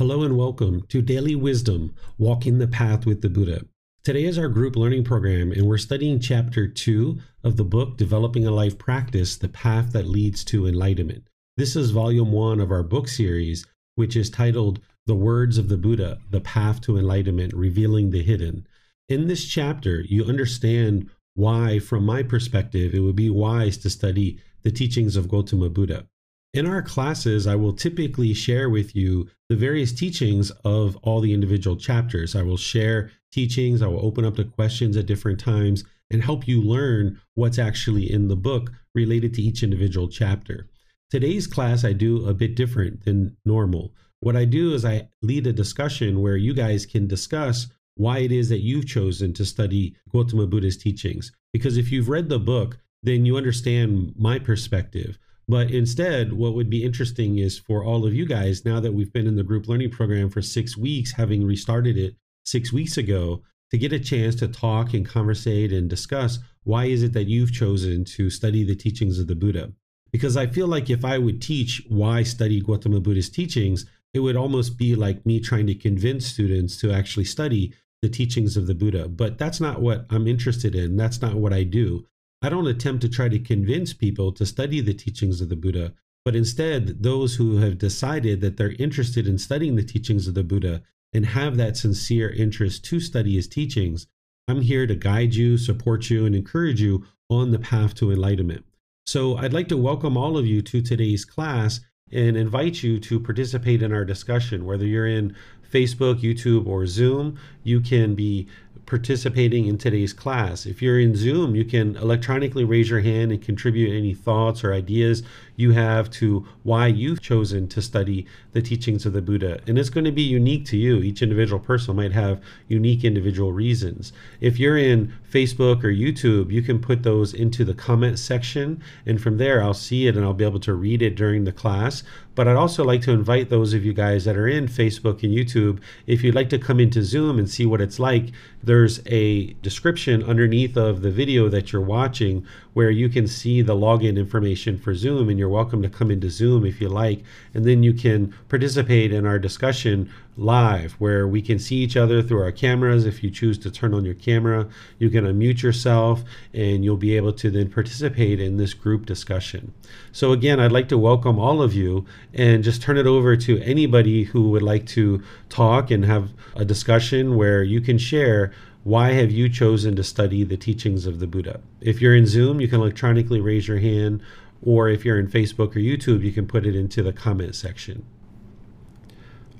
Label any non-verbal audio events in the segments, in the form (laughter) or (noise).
Hello and welcome to Daily Wisdom Walking the Path with the Buddha. Today is our group learning program, and we're studying chapter two of the book Developing a Life Practice The Path That Leads to Enlightenment. This is volume one of our book series, which is titled The Words of the Buddha The Path to Enlightenment Revealing the Hidden. In this chapter, you understand why, from my perspective, it would be wise to study the teachings of Gautama Buddha. In our classes, I will typically share with you the various teachings of all the individual chapters. I will share teachings, I will open up to questions at different times and help you learn what's actually in the book related to each individual chapter. Today's class, I do a bit different than normal. What I do is I lead a discussion where you guys can discuss why it is that you've chosen to study Gautama Buddha's teachings. Because if you've read the book, then you understand my perspective. But instead, what would be interesting is for all of you guys, now that we've been in the group learning program for six weeks, having restarted it six weeks ago, to get a chance to talk and conversate and discuss why is it that you've chosen to study the teachings of the Buddha. Because I feel like if I would teach why study Gautama Buddha's teachings, it would almost be like me trying to convince students to actually study the teachings of the Buddha. But that's not what I'm interested in. That's not what I do. I don't attempt to try to convince people to study the teachings of the Buddha, but instead, those who have decided that they're interested in studying the teachings of the Buddha and have that sincere interest to study his teachings, I'm here to guide you, support you, and encourage you on the path to enlightenment. So, I'd like to welcome all of you to today's class and invite you to participate in our discussion. Whether you're in Facebook, YouTube, or Zoom, you can be participating in today's class. If you're in Zoom, you can electronically raise your hand and contribute any thoughts or ideas you have to why you've chosen to study the teachings of the Buddha. And it's going to be unique to you. Each individual person might have unique individual reasons. If you're in Facebook or YouTube, you can put those into the comment section. And from there, I'll see it and I'll be able to read it during the class. But I'd also like to invite those of you guys that are in Facebook and YouTube, if you'd like to come into Zoom and see what it's like, there's a description underneath of the video that you're watching where you can see the login information for Zoom and you're welcome to come into Zoom if you like. And then you can participate in our discussion live where we can see each other through our cameras. If you choose to turn on your camera, you can unmute yourself and you'll be able to then participate in this group discussion. So, again, I'd like to welcome all of you and just turn it over to anybody who would like to talk and have a discussion where you can share why have you chosen to study the teachings of the Buddha? If you're in Zoom, you can electronically raise your hand, or if you're in Facebook or YouTube, you can put it into the comment section.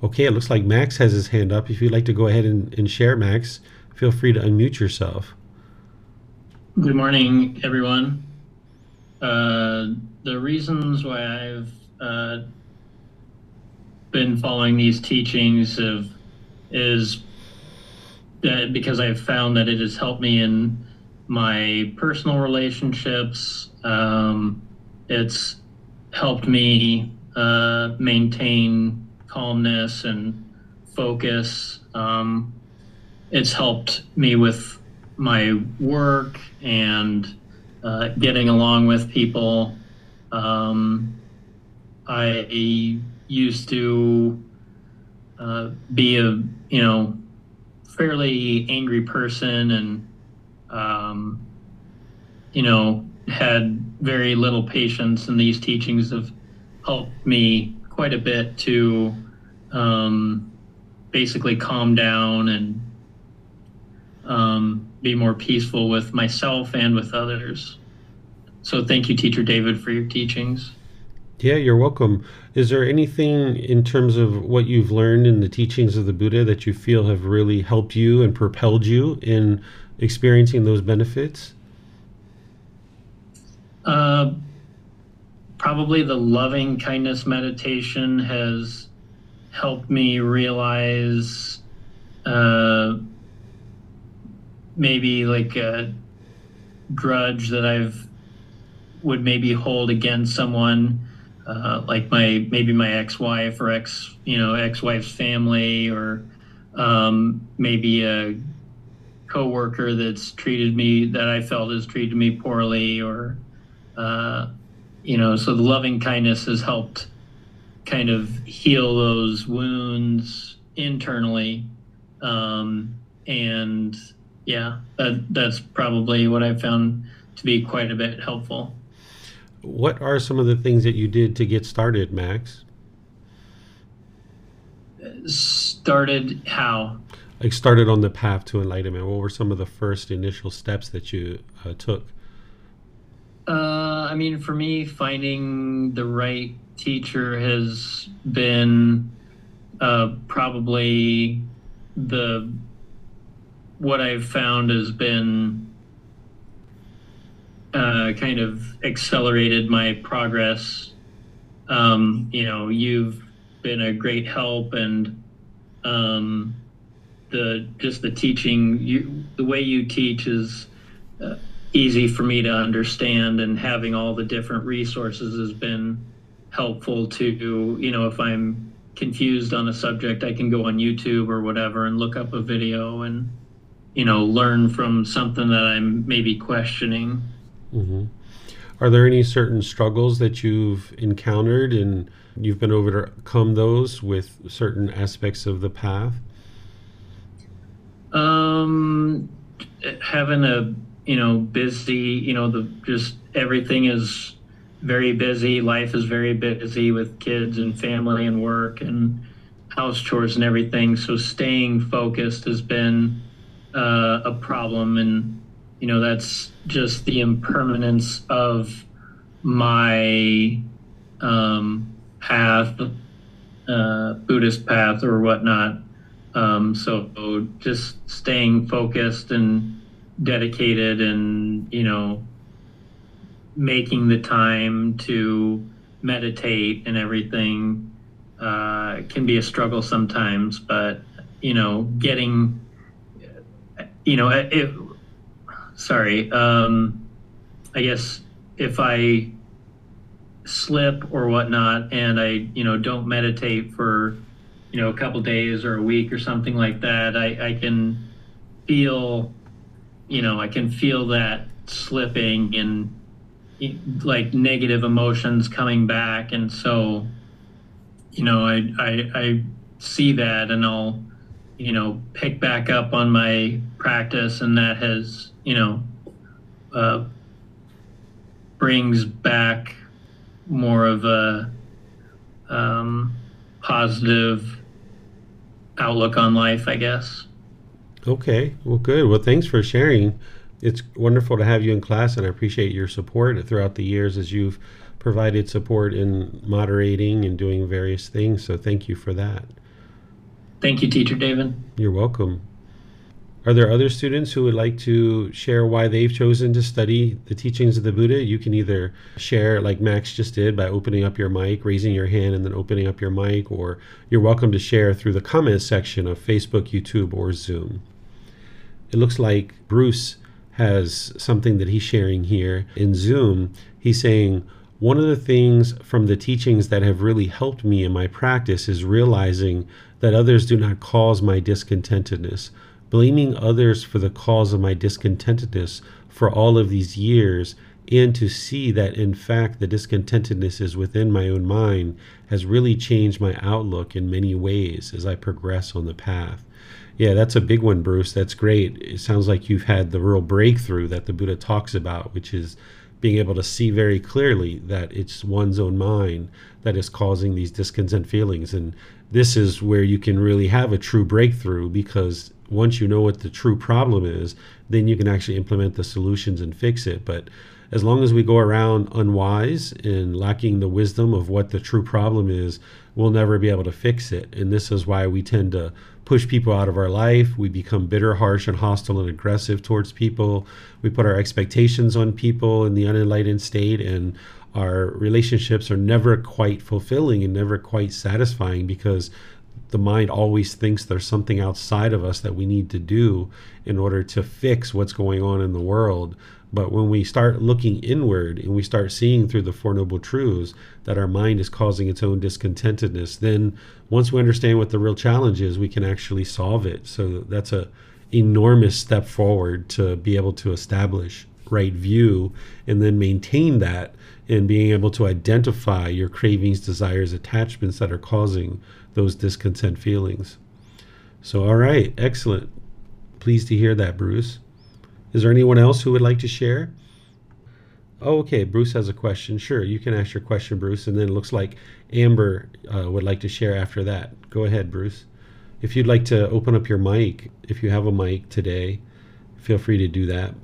Okay, it looks like Max has his hand up. If you'd like to go ahead and, and share, Max, feel free to unmute yourself. Good morning, everyone. Uh, the reasons why I've uh, been following these teachings of, is that because I've found that it has helped me in my personal relationships. Um, it's helped me uh, maintain calmness and focus. Um, it's helped me with my work and uh, getting along with people. Um, I used to uh, be a you know fairly angry person and um, you know had very little patience and these teachings have helped me quite a bit to um, basically calm down and um, be more peaceful with myself and with others. So thank you, Teacher David, for your teachings. Yeah, you're welcome. Is there anything in terms of what you've learned in the teachings of the Buddha that you feel have really helped you and propelled you in experiencing those benefits? Uh, probably the loving kindness meditation has helped me realize uh, maybe like a grudge that I've would maybe hold against someone uh, like my maybe my ex-wife or ex you know ex-wife's family or um, maybe a coworker that's treated me that I felt has treated me poorly or uh, you know so the loving kindness has helped kind of heal those wounds internally um, and yeah that that's probably what I found to be quite a bit helpful. What are some of the things that you did to get started, Max? Started how? Like started on the path to enlightenment. What were some of the first initial steps that you uh, took? Uh, I mean, for me, finding the right teacher has been uh, probably the what I've found has been uh, kind of accelerated my progress. Um, you know, you've been a great help, and um, the just the teaching, you, the way you teach is uh, easy for me to understand, and having all the different resources has been helpful to you know if I'm confused on a subject, I can go on YouTube or whatever and look up a video and you know learn from something that I'm maybe questioning. Mm-hmm. Are there any certain struggles that you've encountered and you've been overcome those with certain aspects of the path? Um, having a you know busy, you know the just everything is very busy. Life is very busy with kids and family and work and house chores and everything. So staying focused has been uh, a problem and you know that's just the impermanence of my um, path uh, buddhist path or whatnot. Um, so just staying focused and dedicated and you know making the time to meditate and everything uh, can be a struggle sometimes but you know getting you know it, sorry, um, I guess if I slip or whatnot and I, you know, don't meditate for, you know, a couple days or a week or something like that, I, I can feel, you know, I can feel that slipping and like negative emotions coming back. And so, you know, I, I, I see that and I'll, you know, pick back up on my practice and that has, you know, uh, brings back more of a um, positive outlook on life, I guess. Okay, well, good. Well, thanks for sharing. It's wonderful to have you in class, and I appreciate your support throughout the years as you've provided support in moderating and doing various things. So, thank you for that. Thank you, Teacher David. You're welcome. Are there other students who would like to share why they've chosen to study the teachings of the Buddha? You can either share, like Max just did, by opening up your mic, raising your hand, and then opening up your mic, or you're welcome to share through the comments section of Facebook, YouTube, or Zoom. It looks like Bruce has something that he's sharing here in Zoom. He's saying, one of the things from the teachings that have really helped me in my practice is realizing that others do not cause my discontentedness blaming others for the cause of my discontentedness for all of these years, and to see that in fact the discontentedness is within my own mind has really changed my outlook in many ways as I progress on the path. Yeah, that's a big one, Bruce. That's great. It sounds like you've had the real breakthrough that the Buddha talks about, which is being able to see very clearly that it's one's own mind that is causing these discontent feelings. And this is where you can really have a true breakthrough because once you know what the true problem is, then you can actually implement the solutions and fix it. But as long as we go around unwise and lacking the wisdom of what the true problem is, we'll never be able to fix it. And this is why we tend to push people out of our life. We become bitter, harsh, and hostile and aggressive towards people. We put our expectations on people in the unenlightened state, and our relationships are never quite fulfilling and never quite satisfying because the mind always thinks there's something outside of us that we need to do in order to fix what's going on in the world. But when we start looking inward and we start seeing through the Four Noble Truths that our mind is causing its own discontentedness, then once we understand what the real challenge is, we can actually solve it. So that's a enormous step forward to be able to establish right view and then maintain that and being able to identify your cravings, desires, attachments that are causing those discontent feelings. So, all right, excellent. Pleased to hear that, Bruce. Is there anyone else who would like to share? Oh, okay. Bruce has a question. Sure, you can ask your question, Bruce. And then it looks like Amber uh, would like to share after that. Go ahead, Bruce. If you'd like to open up your mic, if you have a mic today, feel free to do that.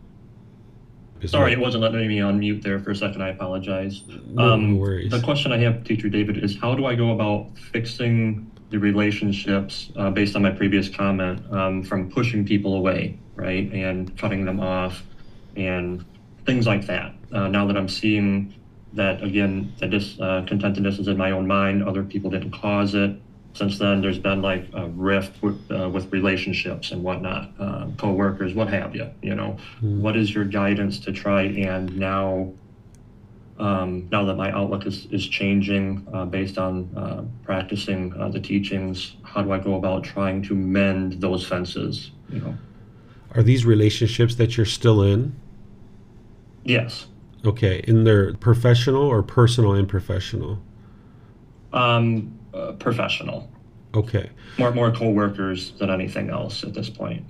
Sorry, it wasn't letting me unmute there for a second. I apologize. No um, worries. The question I have, Teacher David, is how do I go about fixing the relationships uh, based on my previous comment um, from pushing people away? right? And cutting them off and things like that. Uh, now that I'm seeing that, again, that discontentedness uh, is in my own mind, other people didn't cause it. Since then, there's been like a rift with, uh, with relationships and whatnot, uh, co-workers, what have you. You know, mm. what is your guidance to try and now um, now that my outlook is, is changing uh, based on uh, practicing uh, the teachings, how do I go about trying to mend those fences? You know. Are these relationships that you're still in? Yes. Okay, in their professional or personal and professional? Um, uh, professional. Okay. More more coworkers than anything else at this point.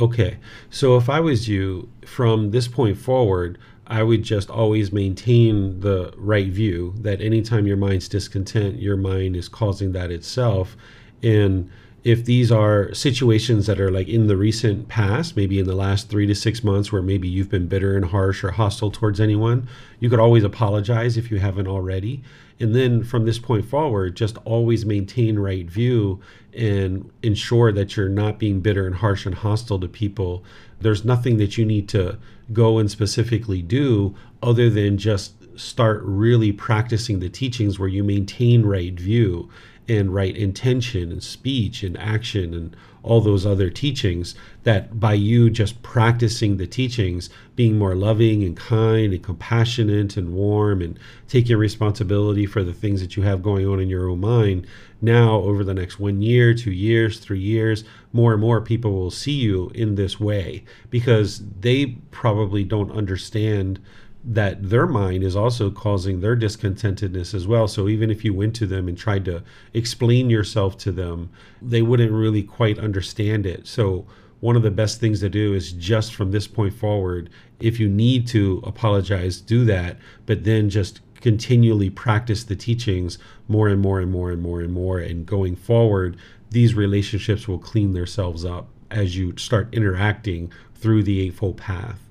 Okay. So if I was you, from this point forward, I would just always maintain the right view that anytime your mind's discontent, your mind is causing that itself. And if these are situations that are like in the recent past, maybe in the last three to six months, where maybe you've been bitter and harsh or hostile towards anyone, you could always apologize if you haven't already. And then from this point forward, just always maintain right view and ensure that you're not being bitter and harsh and hostile to people. There's nothing that you need to go and specifically do other than just start really practicing the teachings where you maintain right view and right intention and speech and action and all those other teachings that by you just practicing the teachings being more loving and kind and compassionate and warm and taking responsibility for the things that you have going on in your own mind now over the next one year two years three years more and more people will see you in this way because they probably don't understand that their mind is also causing their discontentedness as well. So even if you went to them and tried to explain yourself to them, they wouldn't really quite understand it. So one of the best things to do is just from this point forward, if you need to apologize, do that, but then just continually practice the teachings more and more and more and more and more. And going forward, these relationships will clean themselves up as you start interacting through the Eightfold Path.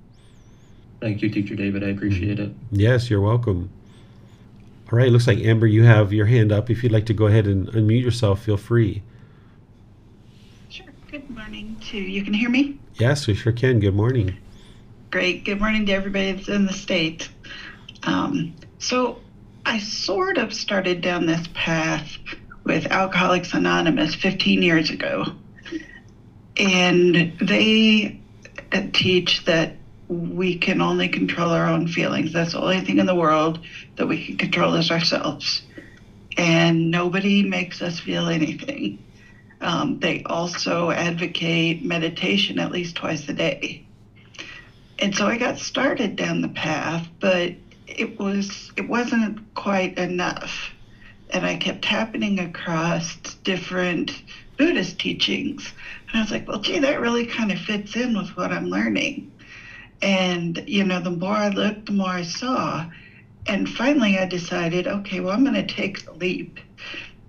Thank you, Teacher David. I appreciate it. Yes, you're welcome. All right, looks like Amber, you have your hand up. If you'd like to go ahead and unmute yourself, feel free. Sure. Good morning to you. Can hear me? Yes, we sure can. Good morning. Great. Good morning to everybody that's in the state. Um, so I sort of started down this path with Alcoholics Anonymous 15 years ago. And they teach that we can only control our own feelings. That's the only thing in the world that we can control is ourselves. And nobody makes us feel anything. Um, they also advocate meditation at least twice a day. And so I got started down the path, but it was it wasn't quite enough. And I kept happening across different Buddhist teachings. And I was like, well, gee, that really kind of fits in with what I'm learning. And, you know, the more I looked, the more I saw. And finally I decided, okay, well, I'm going to take the leap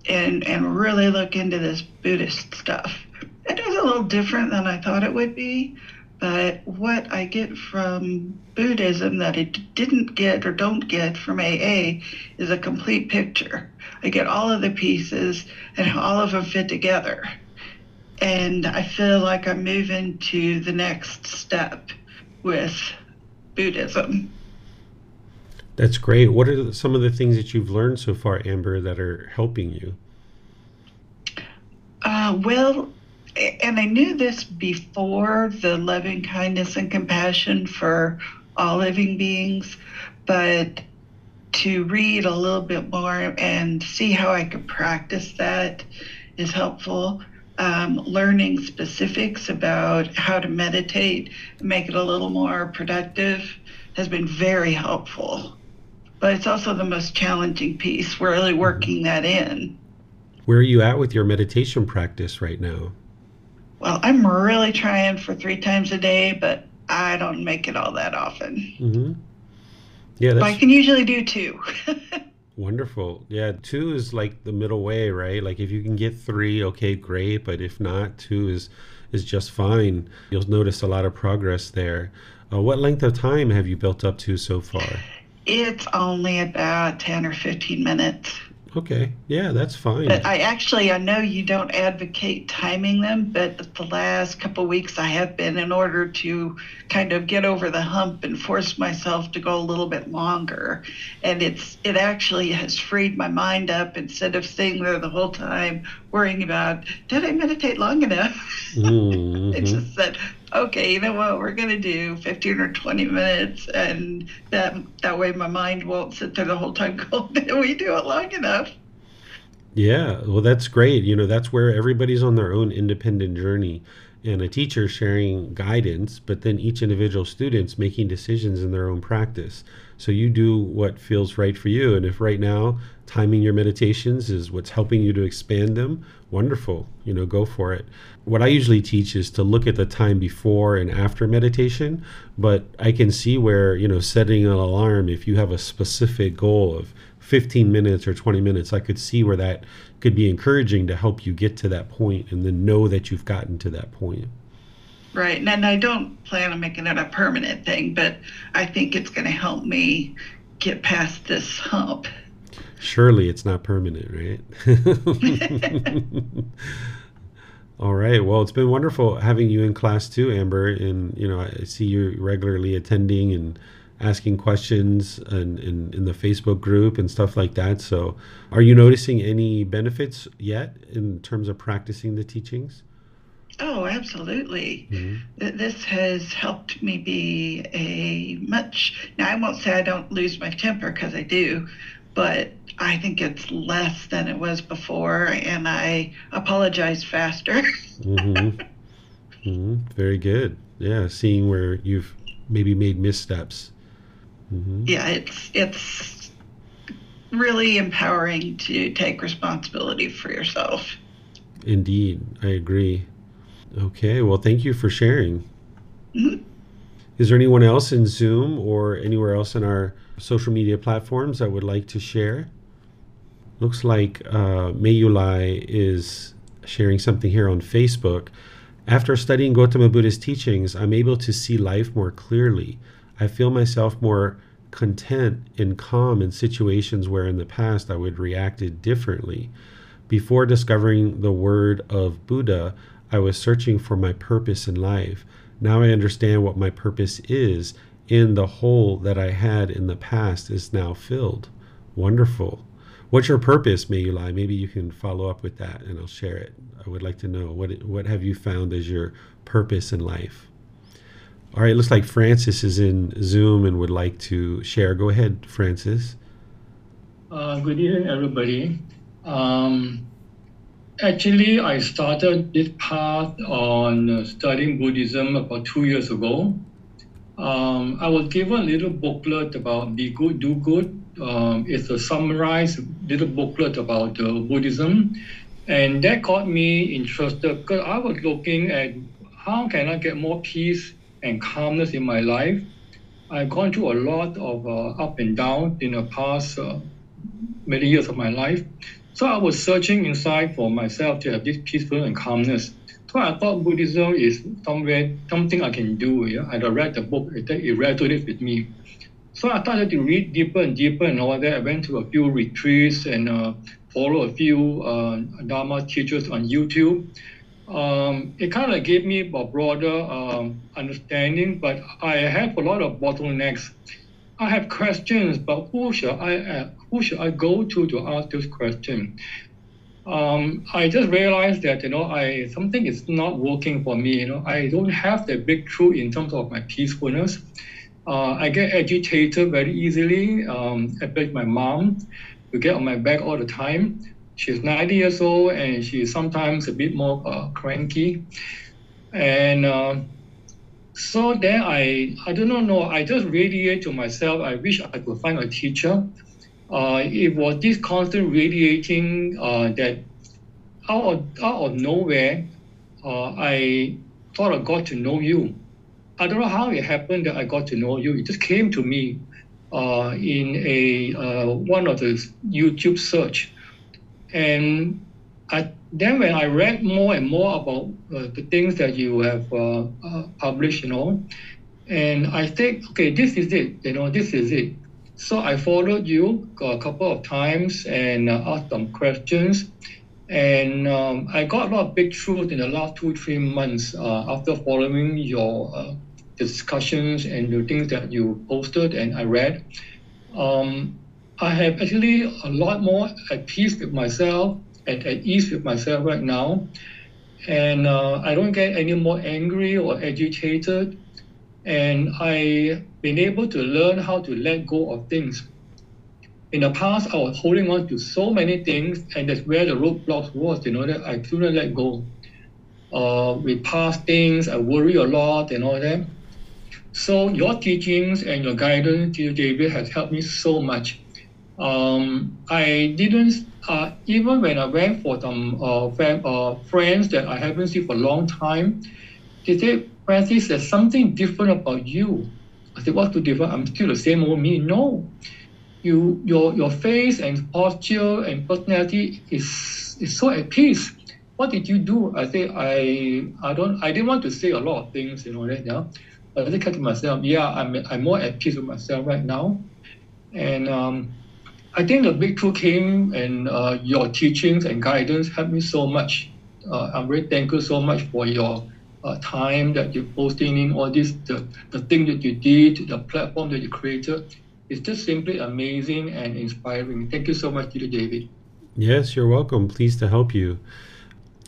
and, and really look into this Buddhist stuff. It doesn't a little different than I thought it would be. But what I get from Buddhism that I didn't get or don't get from AA is a complete picture. I get all of the pieces and all of them fit together. And I feel like I'm moving to the next step with Buddhism. That's great. What are some of the things that you've learned so far, Amber, that are helping you? Uh, well, and I knew this before the loving kindness and compassion for all living beings, but to read a little bit more and see how I could practice that is helpful. Um, learning specifics about how to meditate, make it a little more productive, has been very helpful. But it's also the most challenging piece. We're really working that in. Where are you at with your meditation practice right now? Well, I'm really trying for three times a day, but I don't make it all that often. Mm-hmm. Yeah, that's But I can usually do two. (laughs) wonderful. Yeah, two is like the middle way, right? Like if you can get three, okay, great. But if not, two is is just fine. You'll notice a lot of progress there. Uh, what length of time have you built up to so far? it's only about 10 or 15 minutes. Okay, yeah, that's fine. But I actually, I know you don't advocate timing them, but the last couple of weeks I have been in order to kind of get over the hump and force myself to go a little bit longer. And it's it actually has freed my mind up instead of sitting there the whole time worrying about did I meditate long enough? (laughs) Mhm. It just said, okay, you know what, we're gonna do 15 or 20 minutes, and that that way my mind won't sit there the whole time (laughs) going, we do it long enough? Yeah, well, that's great. You know, that's where everybody's on their own independent journey and a teacher sharing guidance, but then each individual student's making decisions in their own practice. So you do what feels right for you. And if right now timing your meditations is what's helping you to expand them, wonderful. You know, go for it. What I usually teach is to look at the time before and after meditation, but I can see where, you know, setting an alarm, if you have a specific goal of 15 minutes or 20 minutes, I could see where that could be encouraging to help you get to that point and then know that you've gotten to that point. Right, and, I don't plan on making it a permanent thing, but I think it's going to help me get past this hump. Surely it's not permanent, right? (laughs) All right. Well, it's been wonderful having you in class too, Amber. And, you know, I see you regularly attending and asking questions and in the Facebook group and stuff like that. So, are you noticing any benefits yet in terms of practicing the teachings? Oh, absolutely. Mhm. This has helped me be a much, now I won't say I don't lose my temper because I do, but I think it's less than it was before, and I apologize faster. hmm hmm Very good. Yeah, seeing where you've maybe made missteps. hmm yeah, it's it's really empowering to take responsibility for yourself. Indeed, I agree. Okay, well, thank you for sharing. Mhm. Is there anyone else in Zoom or anywhere else in our social media platforms that would like to share? Looks like uh, Mayulai is sharing something here on Facebook. After studying Gautama Buddha's teachings, I'm able to see life more clearly. I feel myself more content and calm in situations where in the past I would reacted differently. Before discovering the word of Buddha, I was searching for my purpose in life. Now I understand what my purpose is, and the hole that I had in the past is now filled. Wonderful. What's your purpose, Mayulai? Maybe you can follow up with that and I'll share it. I would like to know what what have you found as your purpose in life? All right, looks like Francis is in Zoom and would like to share. Go ahead, Francis. Uh, good evening, everybody. Um, actually, I started this path on uh, studying Buddhism about two years ago. Um, I was given a little booklet about Be Good, Do Good. Um, it's a summarized little booklet about uh, Buddhism. And that got me interested because I was looking at how can I get more peace and calmness in my life. I've gone through a lot of uh, up and down in the past uh, many years of my life. So I was searching inside for myself to have this peaceful and calmness. So I thought Buddhism is somewhere something I can do. Yeah? I read the book, it, it resonated with me. So I started to read deeper and deeper and all that. I went to a few retreats and uh, follow a few uh, Dharma teachers on YouTube. Um, it kind of gave me a broader um, understanding, but I have a lot of bottlenecks. I have questions, but who should I uh, who should I go to to ask this question? Um, I just realized that you know I something is not working for me. You know I don't have the breakthrough in terms of my peacefulness. Uh, I get agitated very easily. Um, I bet my mom to get on my back all the time. She's 90 years old and she's sometimes a bit more uh, cranky. And uh, so then I, I don't know, I just radiate to myself. I wish I could find a teacher. Uh, it was this constant radiating uh, that out of, out of nowhere, uh, I thought I got to know you. I don't know how it happened that I got to know you. It just came to me uh, in a uh, one of the YouTube search, and I, then when I read more and more about uh, the things that you have published, you know, and I think, okay, this is it, you know, this is it. So I followed you a couple of times and uh, asked some questions. And um, I got a lot of big truth in the last two, three months after following your discussions and the things that you posted and I read, um, I have actually a lot more at peace with myself, at, at ease with myself right now. And uh, I don't get any more angry or agitated. And I've been able to learn how to let go of things. In the past, I was holding on to so many things, and that's where the roadblocks was, you know, that I couldn't let go. Uh, with past things, I worry a lot and all that. So your teachings and your guidance, dear David, has helped me so much. Um, I didn't, uh, even when I went for some uh, fam- uh, friends that I haven't seen for a long time, they said, Francis, there's something different about you. I said, what's the difference? I'm still the same old me. No. You, your, your face and posture and personality is, is so at peace. What did you do? I say, I, I don't, I didn't want to say a lot of things, you know, that, yeah. I just kept to myself, yeah, I'm, I'm more at peace with myself right now. And um, I think the breakthrough came and uh, your teachings and guidance helped me so much. Uh, I'm very thankful so much for your uh, time that you're posting in all this, the, the thing that you did, the platform that you created. It's just simply amazing and inspiring. Thank you so much, Teacher David. Yes, you're welcome. Pleased to help you.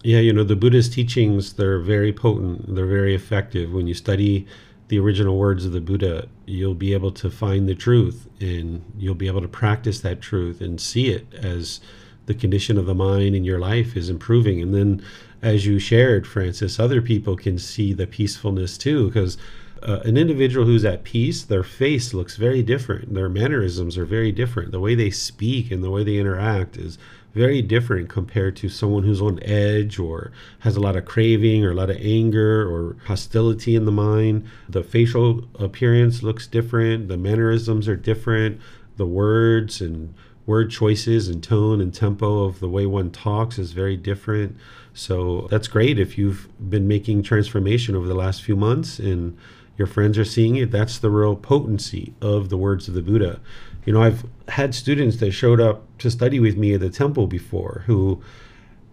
Yeah, you know, the Buddha's teachings, they're very potent, they're very effective. When you study the original words of the Buddha, you'll be able to find the truth and you'll be able to practice that truth and see it as the condition of the mind in your life is improving. And then, as you shared, Francis, other people can see the peacefulness too, because uh, an individual who's at peace, their face looks very different. Their mannerisms are very different. The way they speak and the way they interact is very different compared to someone who's on edge or has a lot of craving or a lot of anger or hostility in the mind. The facial appearance looks different, the mannerisms are different, the words and word choices and tone and tempo of the way one talks is very different. So that's great if you've been making transformation over the last few months and your friends are seeing it. That's the real potency of the words of the Buddha. You know, I've had students that showed up to study with me at the temple before who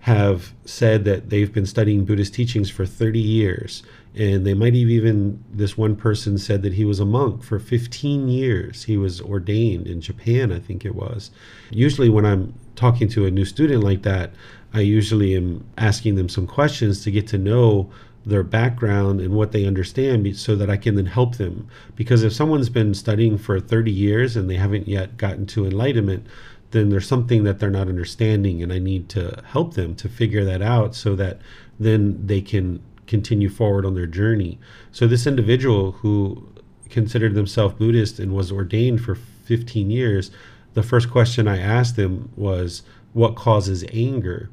have said that they've been studying Buddhist teachings for 30 years. And they might have even, this one person said that he was a monk for 15 years. He was ordained in Japan, I think it was. Usually, when I'm talking to a new student like that, I usually am asking them some questions to get to know their background and what they understand so that I can then help them. Because if someone's been studying for 30 years and they haven't yet gotten to enlightenment, then there's something that they're not understanding, and I need to help them to figure that out so that then they can continue forward on their journey. So, this individual who considered themselves Buddhist and was ordained for 15 years, the first question I asked them was, What causes anger?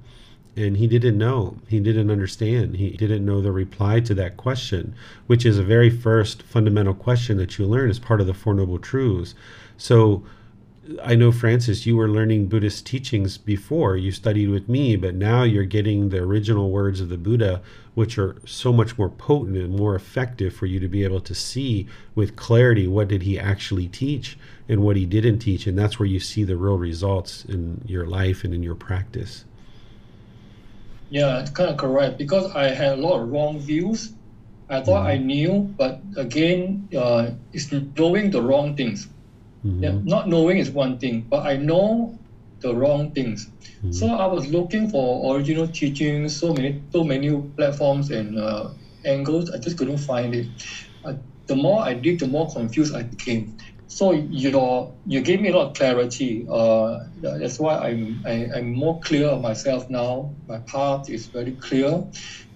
And he didn't know he didn't understand he didn't know the reply to that question which is a very first fundamental question that you learn as part of the four noble truths so I know, Francis, you were learning Buddhist teachings before. You studied with me, but now you're getting the original words of the Buddha, which are so much more potent and more effective for you to be able to see with clarity what did he actually teach and what he didn't teach. And that's where you see the real results in your life and in your practice. Yeah, it's kind of correct because I had a lot of wrong views. I thought mm-hmm. I knew, but again, uh, it's knowing the wrong things. Mm-hmm. Yeah, not knowing is one thing, but I know the wrong things. Mm-hmm. So I was looking for original teachings, so many, so many platforms and uh, angles. I just couldn't find it. Uh, the more I did, the more confused I became. So your you gave me a lot of clarity. Uh, that's why I'm I, am i am more clear of myself now. My path is very clear,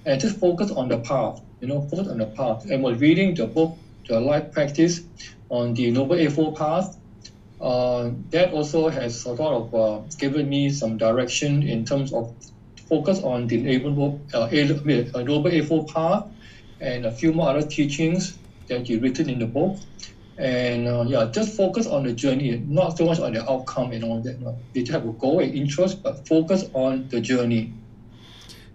and just focus on the path. You know, focus on the path. And was reading the book, the life practice, on the Noble Eightfold Path. Uh, that also has sort of uh, given me some direction in terms of focus on the Noble, uh, Eightfold Path and a few more other teachings that you written in the book and uh, yeah, just focus on the journey, not so much on the outcome and all that. No. You just have a goal and interest, but focus on the journey.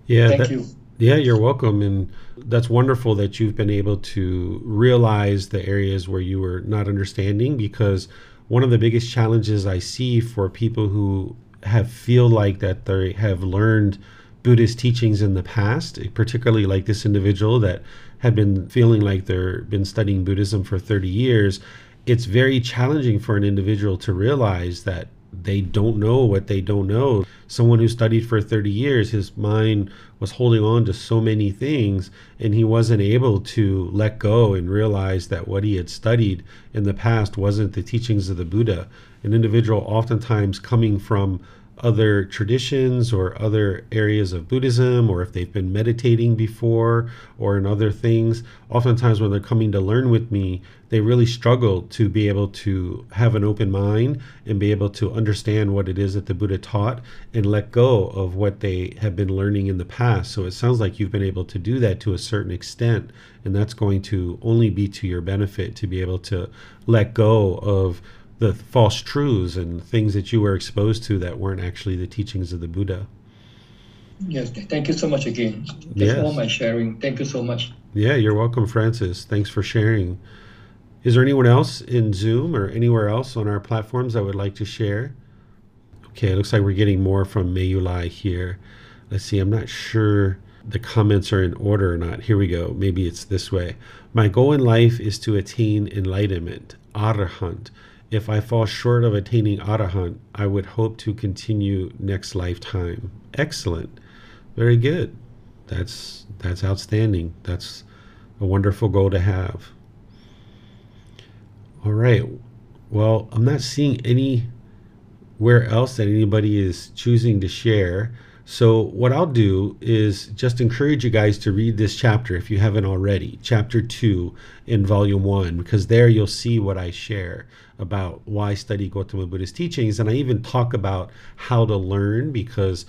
Yeah, thank that, you. Yeah, you're welcome, and that's wonderful that you've been able to realize the areas where you were not understanding. Because one of the biggest challenges I see for people who have feel like that they have learned Buddhist teachings in the past, particularly like this individual that had been feeling like they've been studying Buddhism for 30 years, it's very challenging for an individual to realize that they don't know what they don't know. Someone who studied for 30 years, his mind was holding on to so many things, and he wasn't able to let go and realize that what he had studied in the past wasn't the teachings of the Buddha. An individual, oftentimes coming from other traditions or other areas of Buddhism, or if they've been meditating before or in other things, oftentimes when they're coming to learn with me, they really struggle to be able to have an open mind and be able to understand what it is that the Buddha taught and let go of what they have been learning in the past. So it sounds like you've been able to do that to a certain extent, and that's going to only be to your benefit to be able to let go of the false truths and things that you were exposed to that weren't actually the teachings of the Buddha. Yes, thank you so much again. That's yes. all my sharing. Thank you so much. Yeah, you're welcome, Francis. Thanks for sharing. Is there anyone else in Zoom or anywhere else on our platforms that would like to share? Okay, it looks like we're getting more from Mayulai here. Let's see, I'm not sure the comments are in order or not. Here we go. Maybe it's this way. My goal in life is to attain enlightenment, arahant, if I fall short of attaining arahant, I would hope to continue next lifetime. Excellent. Very good. That's that's outstanding. That's a wonderful goal to have. All right. Well, I'm not seeing anywhere else that anybody is choosing to share. So, what I'll do is just encourage you guys to read this chapter if you haven't already, chapter two in volume one, because there you'll see what I share about why study Gautama Buddha's teachings. And I even talk about how to learn because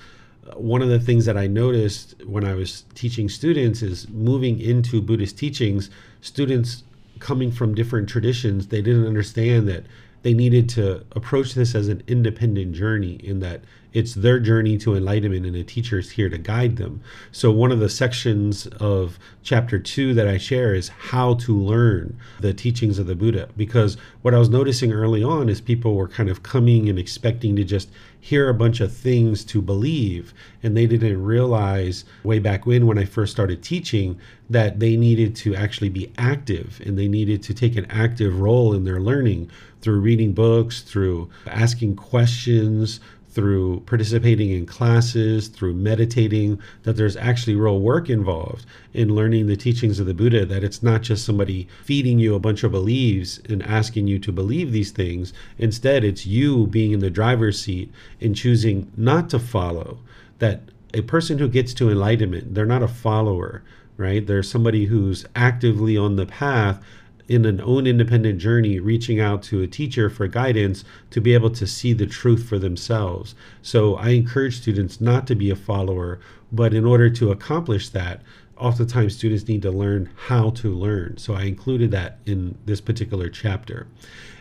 uh, one of the things that I noticed when I was teaching students is moving into Buddhist teachings, students coming from different traditions, they didn't understand that they needed to approach this as an independent journey in that it's their journey to enlightenment and a teacher is here to guide them. So one of the sections of chapter 2 that i share is how to learn the teachings of the buddha. Because what i was noticing early on is people were kind of coming and expecting to just hear a bunch of things to believe and they didn't realize way back when when i first started teaching that they needed to actually be active and they needed to take an active role in their learning through reading books through asking questions through participating in classes, through meditating, that there's actually real work involved in learning the teachings of the Buddha, that it's not just somebody feeding you a bunch of beliefs and asking you to believe these things. Instead, it's you being in the driver's seat and choosing not to follow. That a person who gets to enlightenment, they're not a follower, right? They're somebody who's actively on the path in an own independent journey, reaching out to a teacher for guidance to be able to see the truth for themselves. So I encourage students not to be a follower, but in order to accomplish that, oftentimes students need to learn how to learn. So I included that in this particular chapter.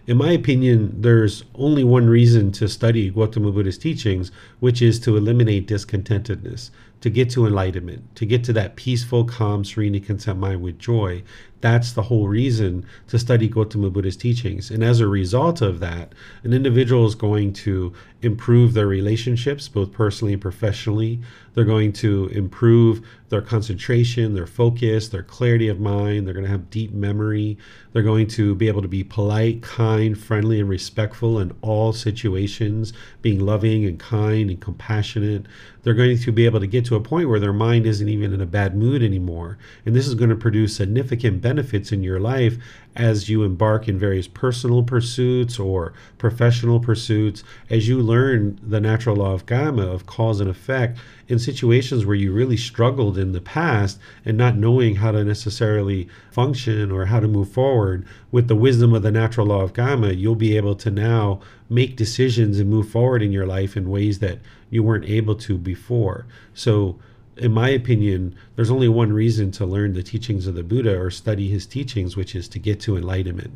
In my opinion, there's only one reason to study Gautama Buddha's teachings, which is to eliminate discontentedness, to get to enlightenment, to get to that peaceful, calm, serene, and content mind with joy. That's the whole reason to study Gautama Buddha's teachings. And as a result of that, an individual is going to improve their relationships, both personally and professionally. They're going to improve their concentration, their focus, their clarity of mind. They're going to have deep memory. They're going to be able to be polite, kind, friendly, and respectful in all situations, being loving and kind and compassionate. They're going to be able to get to a point where their mind isn't even in a bad mood anymore. And this is going to produce significant benefits benefits in your life as you embark in various personal pursuits or professional pursuits, as you learn the natural law of karma, of cause and effect, in situations where you really struggled in the past and not knowing how to necessarily function or how to move forward, with the wisdom of the natural law of karma, you'll be able to now make decisions and move forward in your life in ways that you weren't able to before. So, in my opinion, there's only one reason to learn the teachings of the Buddha or study his teachings, which is to get to enlightenment.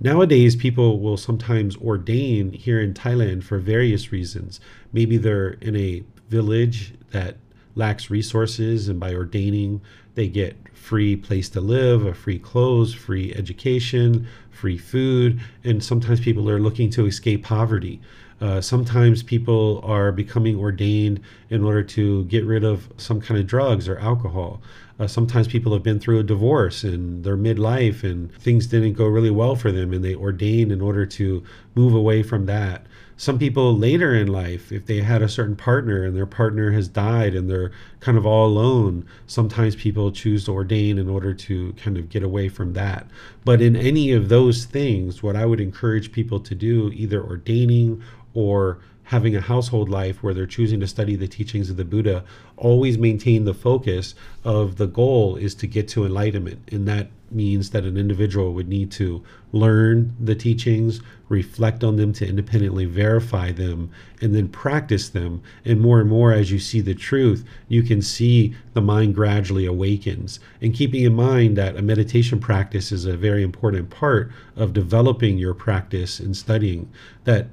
Nowadays, people will sometimes ordain here in Thailand for various reasons. Maybe they're in a village that lacks resources, and by ordaining, they get free place to live, a free clothes, free education, free food, and sometimes people are looking to escape poverty. Uh, sometimes people are becoming ordained in order to get rid of some kind of drugs or alcohol. Uh, sometimes people have been through a divorce in their midlife and things didn't go really well for them, and they ordain in order to move away from that. Some people later in life, if they had a certain partner and their partner has died and they're kind of all alone, sometimes people choose to ordain in order to kind of get away from that. But in any of those things, what I would encourage people to do, either ordaining or having a household life where they're choosing to study the teachings of the Buddha, always maintain the focus of the goal is to get to enlightenment. And that means that an individual would need to learn the teachings, reflect on them to independently verify them, and then practice them. And more and more, as you see the truth, you can see the mind gradually awakens. And keeping in mind that a meditation practice is a very important part of developing your practice and studying, that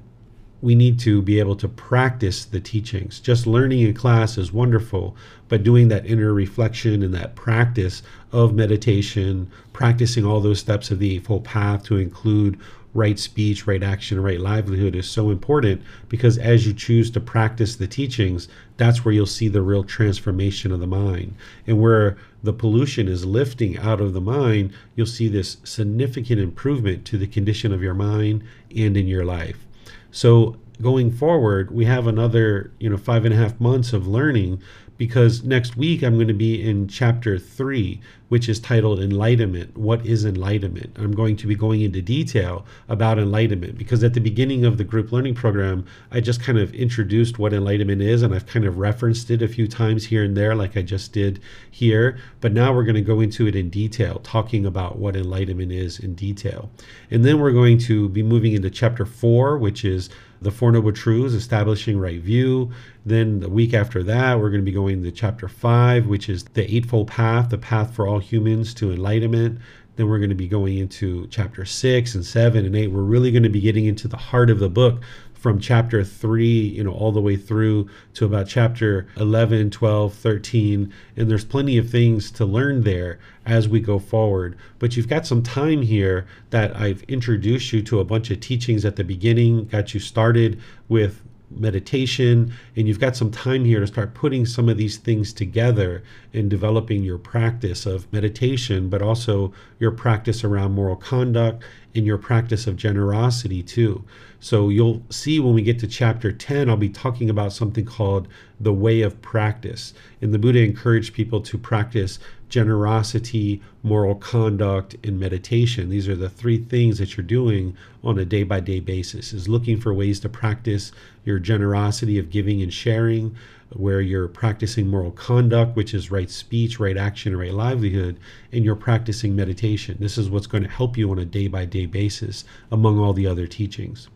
we need to be able to practice the teachings. Just learning in class is wonderful, but doing that inner reflection and that practice of meditation, practicing all those steps of the Eightfold Path to include right speech, right action, right livelihood is so important because as you choose to practice the teachings, that's where you'll see the real transformation of the mind. And where the pollution is lifting out of the mind, you'll see this significant improvement to the condition of your mind and in your life. So going forward, we have another, you know, five and a half months of learning because next week I'm going to be in chapter three, which is titled Enlightenment. What is enlightenment? I'm going to be going into detail about enlightenment because at the beginning of the group learning program, I just kind of introduced what enlightenment is and I've kind of referenced it a few times here and there, like I just did here. But now we're going to go into it in detail, talking about what enlightenment is in detail. And then we're going to be moving into chapter four, which is the Four Noble Truths, establishing right view. Then the week after that, we're going to be going to chapter five, which is the Eightfold Path, the path for all humans to enlightenment. Then we're going to be going into chapter six and seven and eight. We're really going to be getting into the heart of the book from chapter 3 you know all the way through to about chapter 11 12 13 and there's plenty of things to learn there as we go forward. But you've got some time here that i've introduced you to a bunch of teachings at the beginning got you started with meditation and you've got some time here to start putting some of these things together in developing your practice of meditation but also your practice around moral conduct and your practice of generosity too so you'll see when we get to chapter 10 i'll be talking about something called the way of practice and the buddha encouraged people to practice generosity, moral conduct, and meditation. These are the three things that you're doing on a day by day basis is looking for ways to practice your generosity of giving and sharing, where you're practicing moral conduct, which is right speech, right action, right livelihood, and you're practicing meditation. This is what's going to help you on a day by day basis among all the other teachings.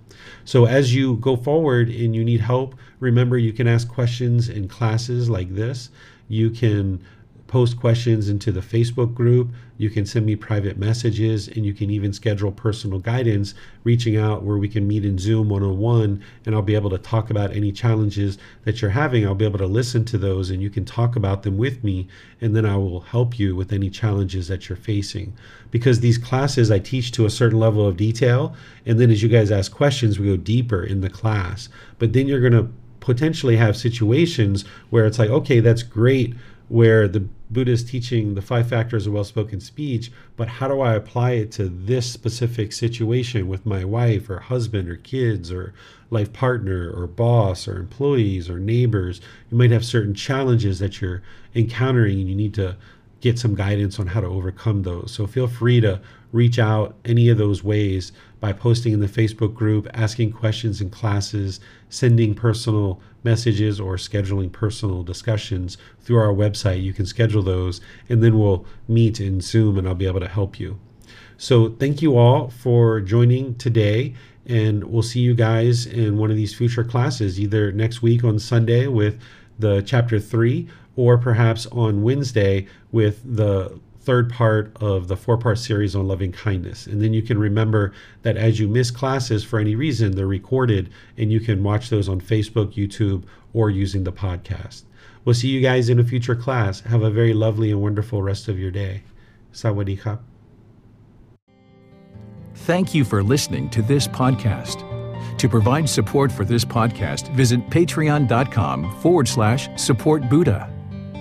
So as you go forward and you need help, remember you can ask questions in classes like this. You can post questions into the Facebook group. You can send me private messages and you can even schedule personal guidance, reaching out where we can meet in Zoom one on one and I'll be able to talk about any challenges that you're having. I'll be able to listen to those and you can talk about them with me and then I will help you with any challenges that you're facing. Because these classes I teach to a certain level of detail and then as you guys ask questions, we go deeper in the class. But then you're going to potentially have situations where it's like, okay, that's great where the Buddha is teaching the five factors of well spoken speech, but how do I apply it to this specific situation with my wife or husband or kids or life partner or boss or employees or neighbors? You might have certain challenges that you're encountering and you need to get some guidance on how to overcome those. So feel free to reach out any of those ways by posting in the Facebook group, asking questions in classes, sending personal messages, or scheduling personal discussions through our website. You can schedule those, and then we'll meet in Zoom and I'll be able to help you. So, thank you all for joining today, and we'll see you guys in one of these future classes, either next week on Sunday with the chapter three, or perhaps on Wednesday with the third part of the four part series on loving kindness. And then you can remember that as you miss classes for any reason, they're recorded and you can watch those on Facebook, YouTube, or using the podcast. We'll see you guys in a future class. Have a very lovely and wonderful rest of your day. Sawadee Thank you for listening to this podcast. To provide support for this podcast, visit patreon.com forward slash support Buddha.